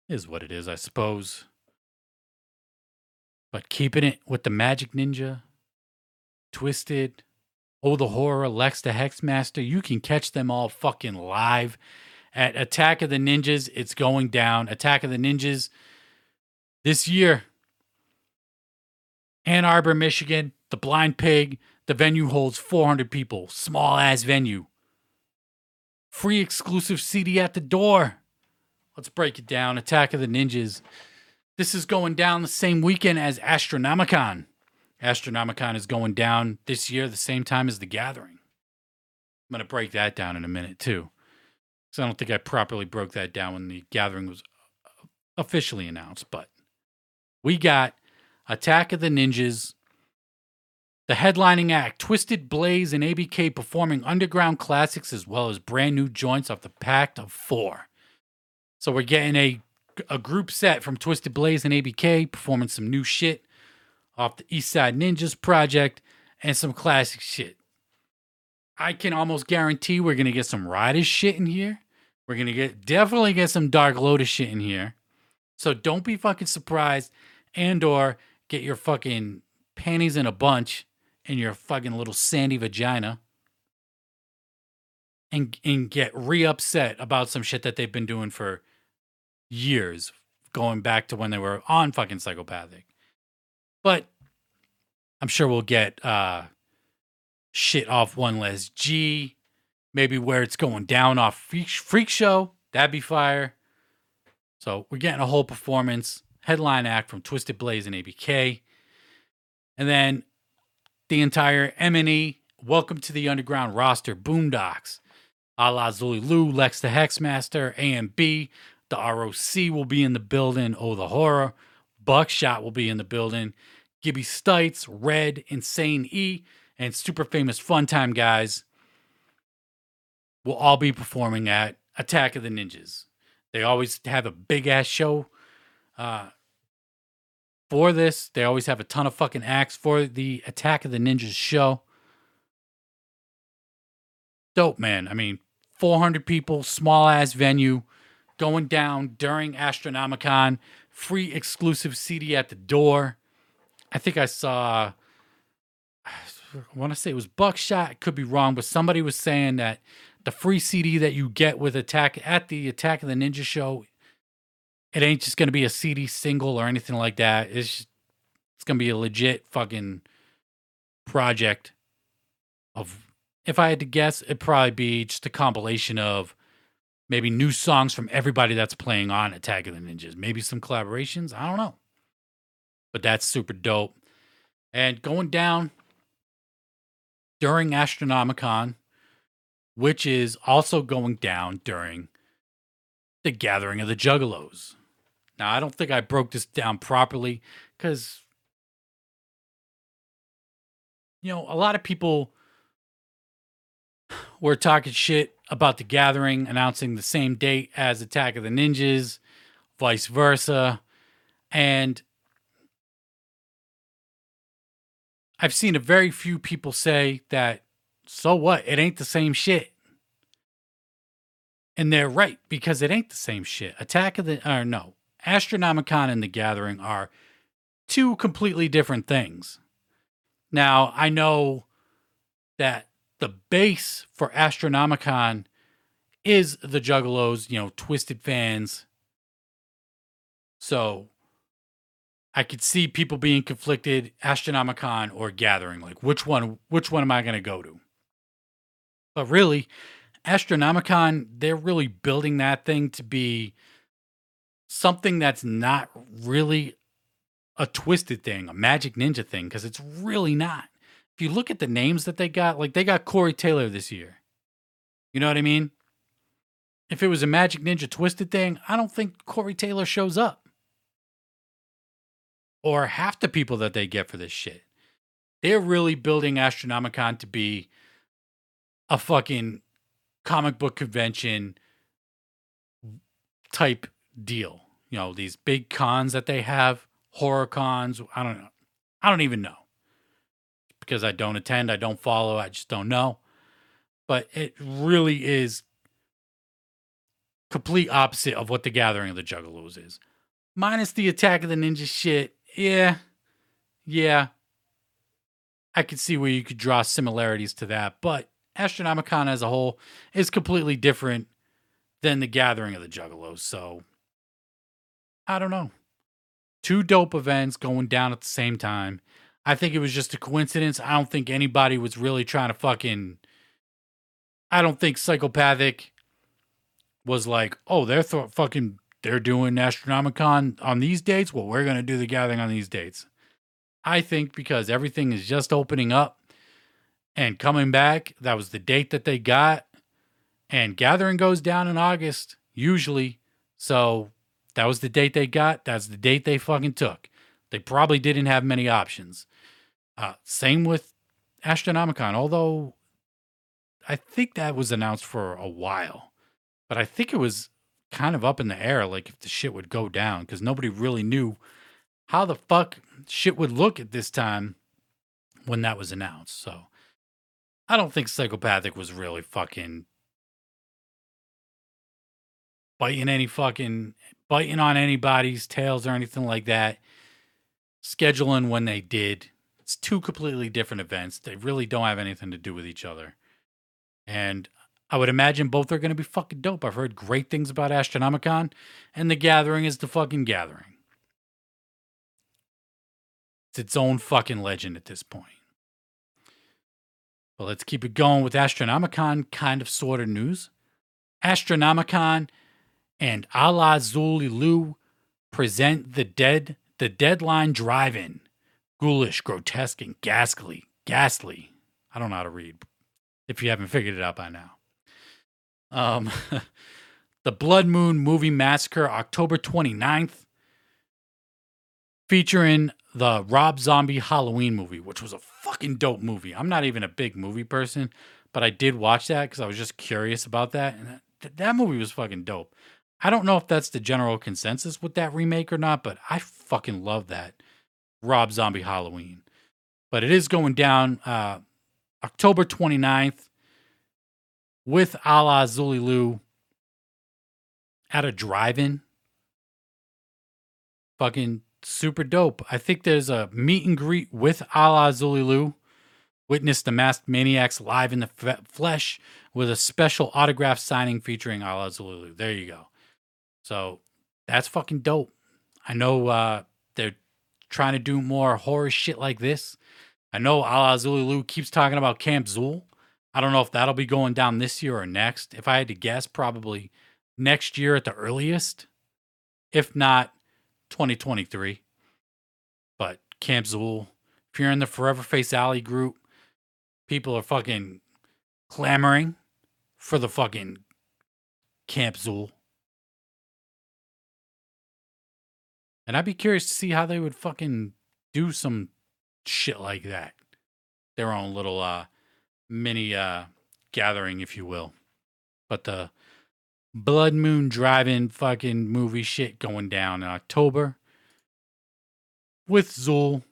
Is what it is, I suppose. But keeping it with the Majik Ninja, Twiztid, Oh the Horror, Lex the Hexmaster, you can catch them all fucking live at Attack of the Ninjas. It's going down. Attack of the Ninjas this year. Ann Arbor, Michigan, the Blind Pig. The venue holds 400 people. Small ass venue. Free exclusive CD at the door. Let's break it down. Attack of the Ninjas. This is going down the same weekend as Astronomicon. Astronomicon is going down this year the same time as The Gathering. I'm going to break that down in a minute too. Because I don't think I properly broke that down when The Gathering was uh, officially announced. But we got Attack of the Ninjas, the headlining act, Twiztid Blaze and ABK performing underground classics as well as brand new joints off the Pact of Four. So we're getting a a group set from Twiztid Blaze and ABK performing some new shit off the East Side Ninjas project and some classic shit. I can almost guarantee we're gonna get some Riders shit in here. We're gonna get definitely get some Dark Lotus shit in here. So don't be fucking surprised and or get your fucking panties in a bunch in your fucking little sandy vagina and and get re upset about some shit that they've been doing for years, going back to when they were on fucking psychopathic. But I'm sure we'll get uh, shit off one less G, maybe where it's going down off Freak, Freak Show. That'd be fire. So we're getting a whole performance headline act from Twiztid Blaze and ABK, and then the entire M&E Welcome to the Underground roster Boondox, a la Zully Lou, Lex the Hexmaster, AMB, the ROC will be in the building. Oh, the horror. Buckshot will be in the building. Gibby Stites, Red, Insane E, and super famous Fun Time guys will all be performing at Attack of the Ninjas. They always have a big ass show uh, for this. They always have a ton of fucking acts for the Attack of the Ninjas show. Dope, man. I mean, 400 people, small ass venue, going down during Astronomicon, free exclusive CD at the door. I think I saw, I want to say it was Buckshot. Could be wrong, but somebody was saying that the free CD that you get with Attack at the Attack of the Ninja show, it ain't just gonna be a CD single or anything like that. It's just, it's gonna be a legit fucking project of. If I had to guess, it'd probably be just a compilation of maybe new songs from everybody that's playing on Attack of the Ninjas. Maybe some collaborations. I don't know. But that's super dope. And going down during Astronomicon, which is also going down during the gathering of the Juggalos. Now, I don't think I broke this down properly because, you know, a lot of people were talking shit about the gathering, announcing the same date as Attack of the Ninjas, vice versa. And I've seen a very few people say that so what? It ain't the same shit. And they're right because it ain't the same shit. Attack of the or no, Astronomicon and the Gathering are two completely different things. Now, I know that the base for Astronomicon is the Juggalos, you know, Twiztid fans. So I could see people being conflicted, Astronomicon or Gathering. Like which one which one am I gonna go to? But really, Astronomicon, they're really building that thing to be something that's not really a Twiztid thing, a Majik Ninja thing, because it's really not. If you look at the names that they got, like they got Corey Taylor this year. You know what I mean? If it was a Majik Ninja Twiztid thing, I don't think Corey Taylor shows up. Or half the people that they get for this shit. They're really building Astronomicon to be a fucking comic book convention type deal. You know, these big cons that they have, horror cons. I don't know. I don't even know because I don't attend, I don't follow, I just don't know. But it really is complete opposite of what the gathering of the Juggalos is. Minus the attack of the ninja shit. Yeah. Yeah. I could see where you could draw similarities to that, but Astronomicon as a whole is completely different than the gathering of the Juggalos. So I don't know. Two dope events going down at the same time. I think it was just a coincidence. I don't think anybody was really trying to fucking. I don't think psychopathic was like, oh, they're th- fucking, they're doing Astronomicon on these dates. Well, we're gonna do the gathering on these dates. I think because everything is just opening up and coming back. That was the date that they got. And gathering goes down in August, usually. So that was the date they got. That's the date they fucking took. They probably didn't have many options. Uh, same with Astronomicon, although I think that was announced for a while. But I think it was kind of up in the air, like if the shit would go down, because nobody really knew how the fuck shit would look at this time when that was announced. So I don't think psychopathic was really fucking biting any fucking biting on anybody's tails or anything like that. Scheduling when they did. It's two completely different events. They really don't have anything to do with each other. And I would imagine both are going to be fucking dope. I've heard great things about Astronomicon, and the gathering is the fucking gathering. It's its own fucking legend at this point. But let's keep it going with Astronomicon kind of sort of news. Astronomicon and Alla Xul Elu present the dead the deadline drive-in. Ghoulish, grotesque, and ghastly. Ghastly. I don't know how to read. If you haven't figured it out by now. Um The Blood Moon Movie Massacre, October 29th, featuring the Rob Zombie Halloween movie, which was a fucking dope movie. I'm not even a big movie person, but I did watch that because I was just curious about that. And that, that movie was fucking dope. I don't know if that's the general consensus with that remake or not, but I fucking love that Rob Zombie Halloween. But it is going down uh, October 29th with Alla Xul Elu at a drive-in. Fucking super dope. I think there's a meet and greet with Alla Xul Elu. Witness the masked maniacs live in the f- flesh with a special autograph signing featuring Alla Xul Elu. There you go. So that's fucking dope. I know uh, they're trying to do more horror shit like this. I know Alla Xul Elu keeps talking about Camp Zool. I don't know if that'll be going down this year or next. If I had to guess, probably next year at the earliest, if not 2023. But Camp Zool, if you're in the Forever Face Alley group, people are fucking clamoring for the fucking Camp Zool. And I'd be curious to see how they would fucking do some shit like that. Their own little uh mini uh gathering, if you will. But the Blood Moon driving fucking movie shit going down in October with Zool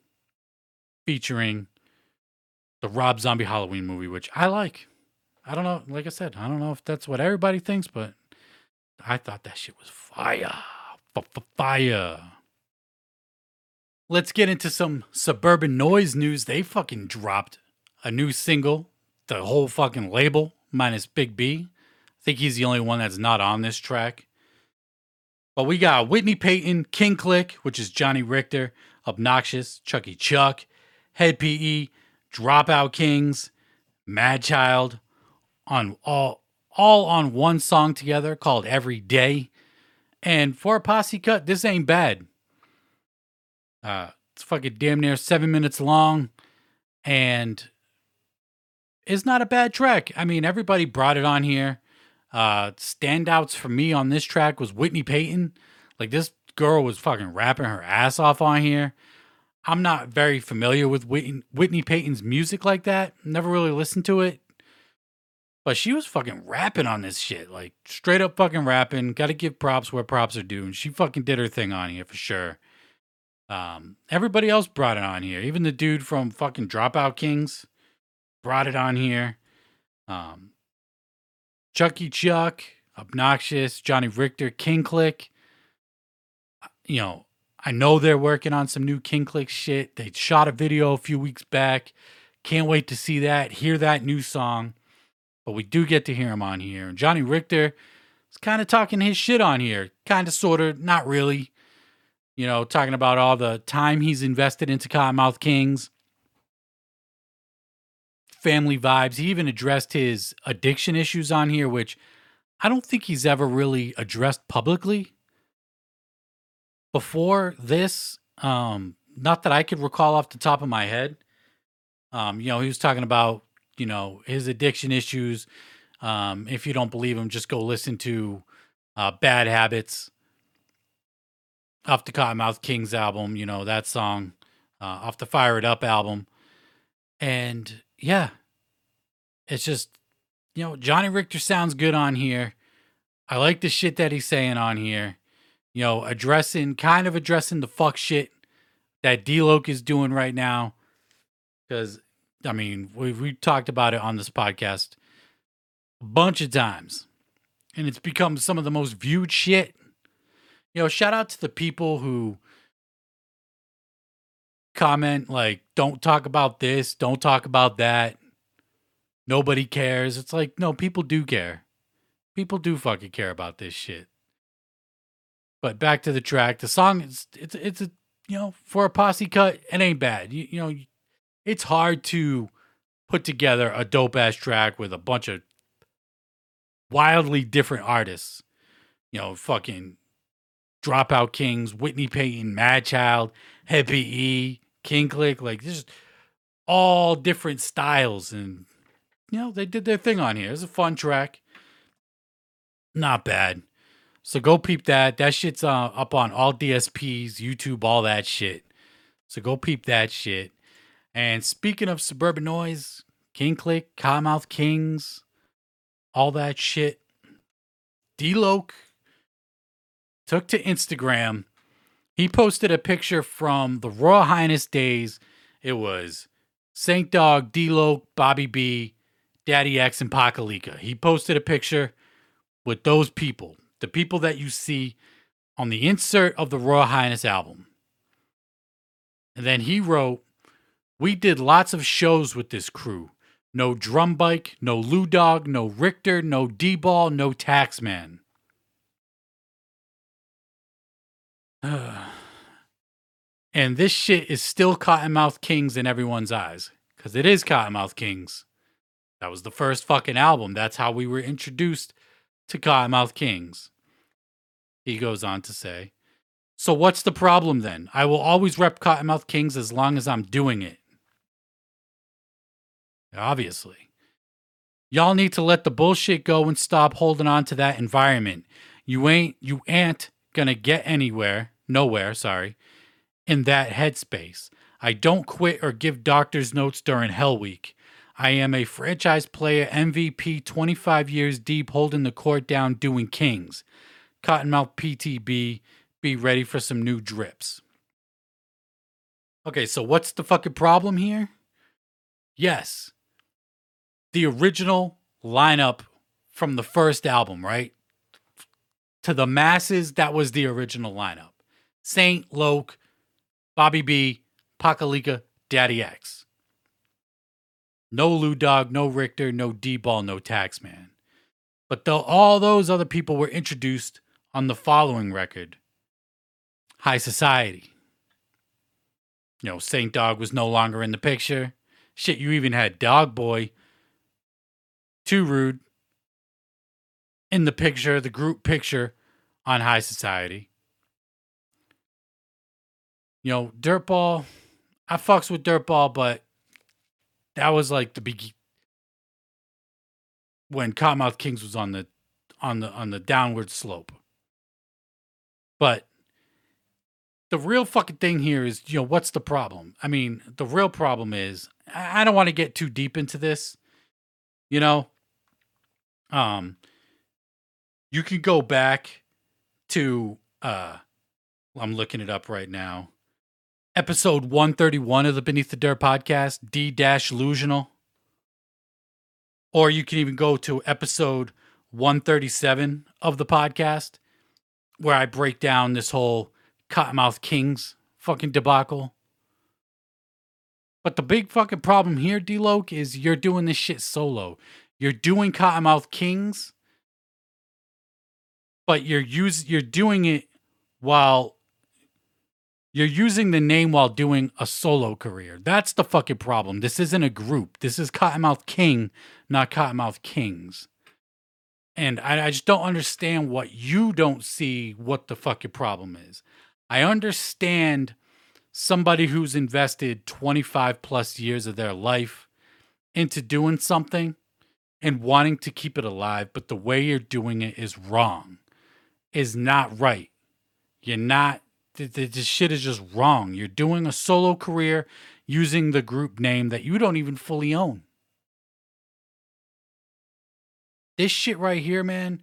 featuring the Rob Zombie Halloween movie, which I like. I don't know, like I said, I don't know if that's what everybody thinks, but I thought that shit was fire. Fire. Let's get into some suburban noise news. They fucking dropped a new single, the whole fucking label, minus Big B. I think he's the only one that's not on this track. But we got Whitney Peyton, King Click, which is Johnny Richter, Obnoxious, Chucky Chuck, Hed PE, Dropout Kings, Mad Child, on all all on one song together called Every Day. And for a posse cut, this ain't bad. Uh, it's fucking damn near seven minutes long, and it's not a bad track. I mean, everybody brought it on here. Uh, standouts for me on this track was Whitney Peyton. Like this girl was fucking rapping her ass off on here. I'm not very familiar with Whitney, Whitney Peyton's music like that. Never really listened to it. But she was fucking rapping on this shit. Like straight up fucking rapping. Gotta give props where props are due. And she fucking did her thing on here for sure. Um, everybody else brought it on here. Even the dude from fucking Dropout Kings brought it on here. Um, Chucky Chuck, Obnoxious, Johnny Richter, King Click. You know, I know they're working on some new King Click shit. They shot a video a few weeks back. Can't wait to see that, hear that new song. But we do get to hear him on here. And Johnny Richter is kind of talking his shit on here. Kind of, sort of, not really. You know, talking about all the time he's invested into Kottonmouth Kings family vibes. He even addressed his addiction issues on here, which I don't think he's ever really addressed publicly before this. Um, not that I could recall off the top of my head. Um, you know, he was talking about, you know, his addiction issues. Um, if you don't believe him, just go listen to uh, Bad Habits off the Kottonmouth Kings album, you know, that song uh, off the Fire It Up album. And yeah, it's just, you know, Johnny Richter sounds good on here. I like the shit that he's saying on here. You know, addressing, kind of addressing the fuck shit that D-Loc is doing right now. Because, I mean, we've, we talked about it on this podcast a bunch of times. And it's become some of the most viewed shit. You know, shout out to the people who comment like don't talk about this don't talk about that nobody cares it's like no people do care people do fucking care about this shit but back to the track the song is it's it's a you know, for a posse cut, it ain't bad. You, you know, it's hard to put together a dope ass track with a bunch of wildly different artists. You know, fucking Dropout Kings, Whitney Peyton, Madchild, Heavy E, King Click, like just all different styles. And, you know, they did their thing on here. It's a fun track. Not bad. So go peep that. That shit's uh, up on all DSPs, YouTube, all that shit. So go peep that shit. And speaking of suburban noise, King Click, Kottonmouth Kings, all that shit. D-Loc took to Instagram. He posted a picture from the Royal Highness days. It was Saint Dog, D-Loc, Bobby B, Daddy X, and Pakelika. He posted a picture with those people the people that you see on the insert of the Royal Highness album. And then he wrote, We did lots of shows with this crew. No drum bike, no Lou Dog, no Richter, no D Ball, no Taxman. and this shit is still Kottonmouth Kings in everyone's eyes. Because it is Kottonmouth Kings. That was the first fucking album. That's how we were introduced to Kottonmouth Kings. He goes on to say, So what's the problem then? I will always rep Kottonmouth Kings as long as I'm doing it. Obviously. Y'all need to let the bullshit go and stop holding on to that environment. You ain't you ain't gonna get anywhere, nowhere, sorry, in that headspace. I don't quit or give doctor's notes during Hell Week. I am a franchise player, MVP, 25 years deep, holding the court down, doing kings. Kottonmouth PTB, be ready for some new drips. Okay, so what's the fucking problem here? Yes, the original lineup from the first album, right? To the masses, that was the original lineup Saint, Loc, Bobby B, Pakelika, Daddy X. No Lou Dog, no Richter, no D Ball, no Taxman. But though all those other people were introduced on the following record High Society. You know, Saint Dog was no longer in the picture. Shit, you even had Dog Boy, Too Rude, in the picture, the group picture on High Society. You know, Dirtball, I fucks with Dirtball, but that was like the big when Kottonmouth Kings was on the on the on the downward slope. But the real fucking thing here is, you know, what's the problem? I mean, the real problem is I don't want to get too deep into this. You know, um, you can go back to uh, I'm looking it up right now. Episode 131 of the Beneath the Dirt podcast, D dash Illusional. Or you can even go to episode 137 of the podcast where I break down this whole Kottonmouth Kings fucking debacle. But the big fucking problem here, D-Loc, is you're doing this shit solo. You're doing Kottonmouth Kings, but you're use you're doing it while you're using the name while doing a solo career. That's the fucking problem. This isn't a group. This is Kottonmouth King, not Kottonmouth Kings. And I, I just don't understand what you don't see what the fucking problem is. I understand somebody who's invested 25 plus years of their life into doing something and wanting to keep it alive, but the way you're doing it is wrong, is not right. You're not, this shit is just wrong. You're doing a solo career using the group name that you don't even fully own. This shit right here, man,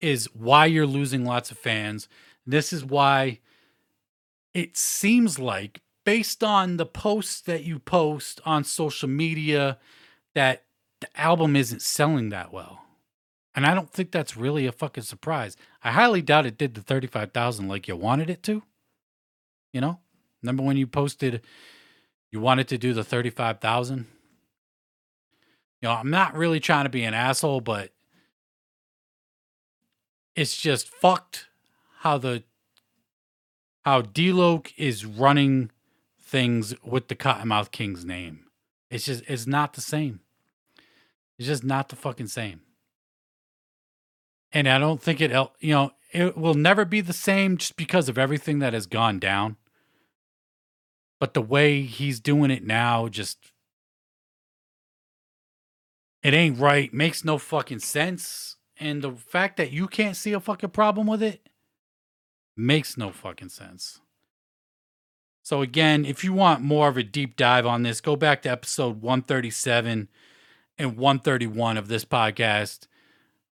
is why you're losing lots of fans. This is why it seems like, based on the posts that you post on social media, that the album isn't selling that well. And I don't think that's really a fucking surprise. I highly doubt it did the 35,000 like you wanted it to. You know? Remember when you posted you wanted to do the 35,000? You know, I'm not really trying to be an asshole, but it's just fucked how the how D-Loc is running things with the Kottonmouth King's name. It's just it's not the same. It's just not the fucking same. And I don't think it you know, it will never be the same just because of everything that has gone down. But the way he's doing it now just it ain't right, makes no fucking sense. And the fact that you can't see a fucking problem with it makes no fucking sense. So, again, if you want more of a deep dive on this, go back to episode 137 and 131 of this podcast,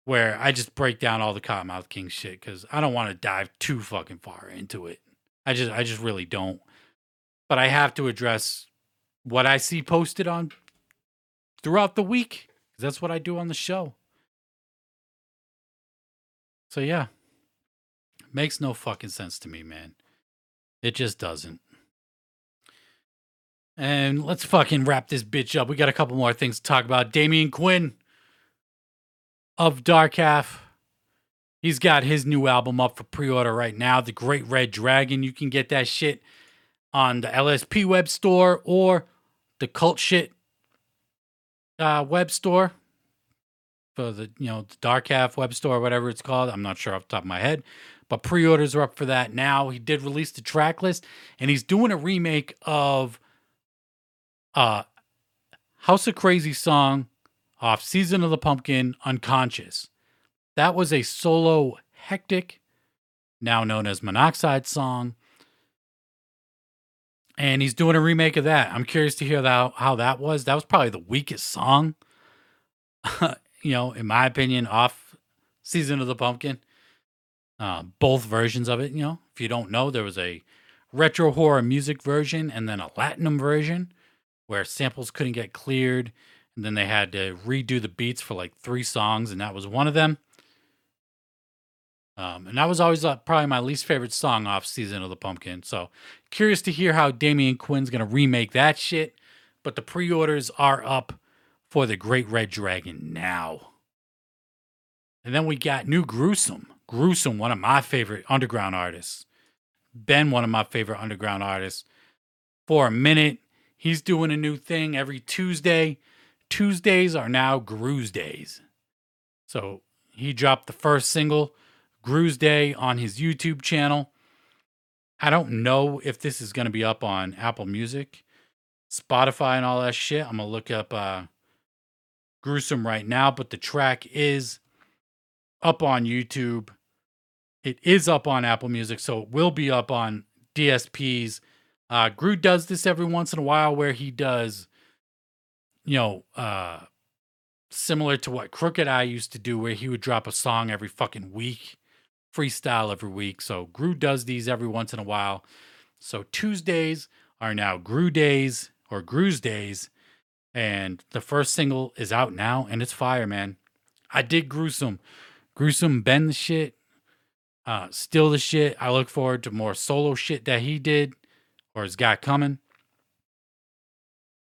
where I just break down all the Kottonmouth King shit because I don't want to dive too fucking far into it. I just, I just really don't. But I have to address what I see posted on throughout the week that's what I do on the show. So yeah. Makes no fucking sense to me, man. It just doesn't. And let's fucking wrap this bitch up. We got a couple more things to talk about. Damien Quinn of Dark Half. He's got his new album up for pre-order right now, The Great Red Dragon. You can get that shit on the LSP web store or the cult shit uh, web store for the you know the Dark Half web store, whatever it's called. I'm not sure off the top of my head, but pre-orders are up for that now. He did release the track list, and he's doing a remake of uh House of Crazy song off Season of the Pumpkin, Unconscious. That was a solo Hektik, now known as Monoxide song. And he's doing a remake of that. I'm curious to hear that, how that was. That was probably the weakest song you know, in my opinion, off Season of the Pumpkin. Uh, both versions of it, you know. If you don't know, there was a retro horror music version and then a Latinum version where samples couldn't get cleared. And then they had to redo the beats for like three songs, and that was one of them. Um, and that was always uh, probably my least favorite song off Season of the Pumpkin. So curious to hear how Damien Quinn's going to remake that shit. But the pre orders are up for the Great Red Dragon now. And then we got New Gruesome. Gruesome, one of my favorite underground artists. Ben, one of my favorite underground artists. For a minute, he's doing a new thing every Tuesday. Tuesdays are now Grues Days. So he dropped the first single, Grues Day, on his YouTube channel. I don't know if this is going to be up on Apple Music, Spotify, and all that shit. I'm going to look up uh, gruesome right now, but the track is up on YouTube. It is up on Apple Music, so it will be up on DSPs. Uh, Gru does this every once in a while where he does, you know, uh, similar to what Crooked I used to do, where he would drop a song every fucking week, freestyle every week. So Gru does these every once in a while. So Tuesdays are now Gru days or Gru's days. And the first single is out now and it's fire, man. I did gruesome. Gruesome bend the shit. Uh still the shit. I look forward to more solo shit that he did or has got coming.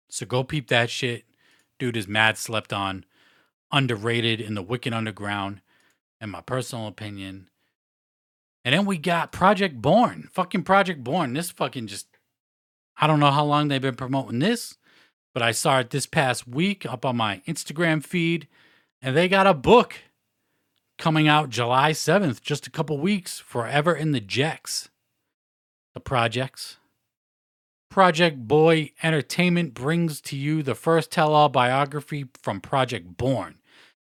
So go peep that shit. Dude is mad slept on, underrated in the Wicked Underground, in my personal opinion. And then we got Project Born. Fucking Project Born. This fucking just I don't know how long they've been promoting this but I saw it this past week up on my Instagram feed, and they got a book coming out July 7th, just a couple weeks, Forever in the Jecks. The projects. Project Boy Entertainment brings to you the first tell all biography from Project Born.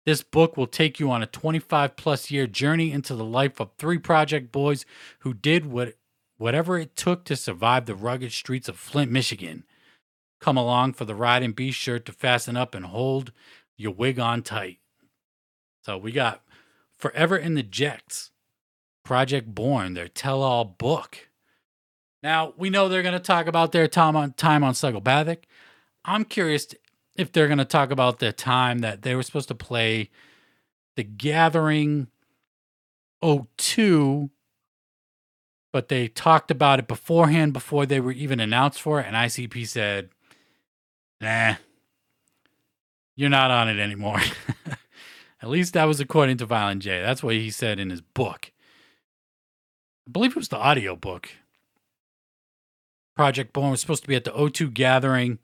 This book will take you on a 25 plus year journey into the life of three Project Boys who did what, whatever it took to survive the rugged streets of Flint, Michigan. Come along for the ride and be sure to fasten up and hold your wig on tight. So we got Forever in the Jets, Project Born, their tell all book. Now, we know they're going to talk about their time on, time on Psychopathic. I'm curious if they're going to talk about the time that they were supposed to play The Gathering 02 but they talked about it beforehand before they were even announced for it and ICP said nah, you're not on it anymore. At least that was according to Violent J. That's what he said in his book. I believe it was the audio book. Project Born was supposed to be at the O2 gathering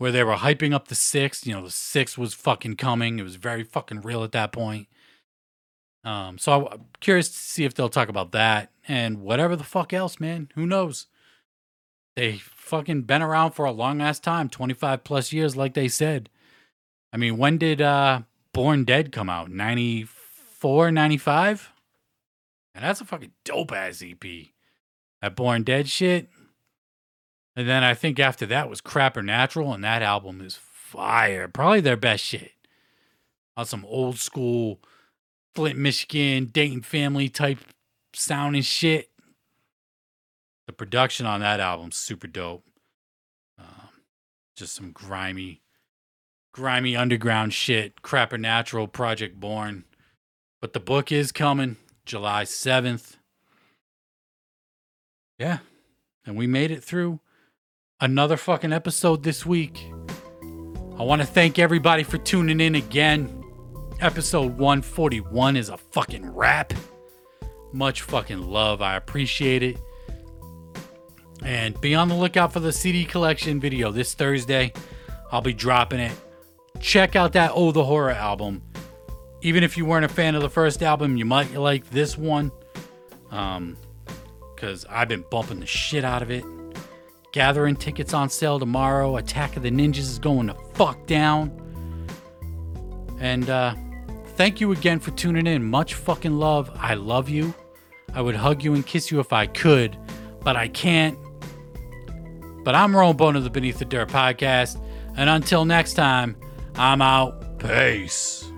where they were hyping up the six. You know, the six was fucking coming. It was very fucking real at that point. Um, so I'm curious to see if they'll talk about that and whatever the fuck else, man. Who knows? They fucking been around for a long ass time, 25 plus years, like they said. I mean, when did uh Born Dead come out? 94, 95? And that's a fucking dope ass EP. That Born Dead shit. And then I think after that was Crap or Natural, and that album is fire. Probably their best shit. On some old school Flint, Michigan, Dayton family type sound and shit. The production on that album's super dope. Um, just some grimy, grimy underground shit. Crap or Natural, Project Born. But the book is coming July 7th. Yeah. And we made it through another fucking episode this week. I want to thank everybody for tuning in again. Episode 141 is a fucking wrap. Much fucking love. I appreciate it. And be on the lookout for the CD collection video this Thursday. I'll be dropping it. Check out that Oh the Horror album. Even if you weren't a fan of the first album, you might like this one. Um, because I've been bumping the shit out of it. Gathering tickets on sale tomorrow. Attack of the Ninjas is going to fuck down. And uh, thank you again for tuning in. Much fucking love. I love you. I would hug you and kiss you if I could, but I can't. But I'm Ron Bone of the Beneath the Dirt podcast. And until next time, I'm out. Peace.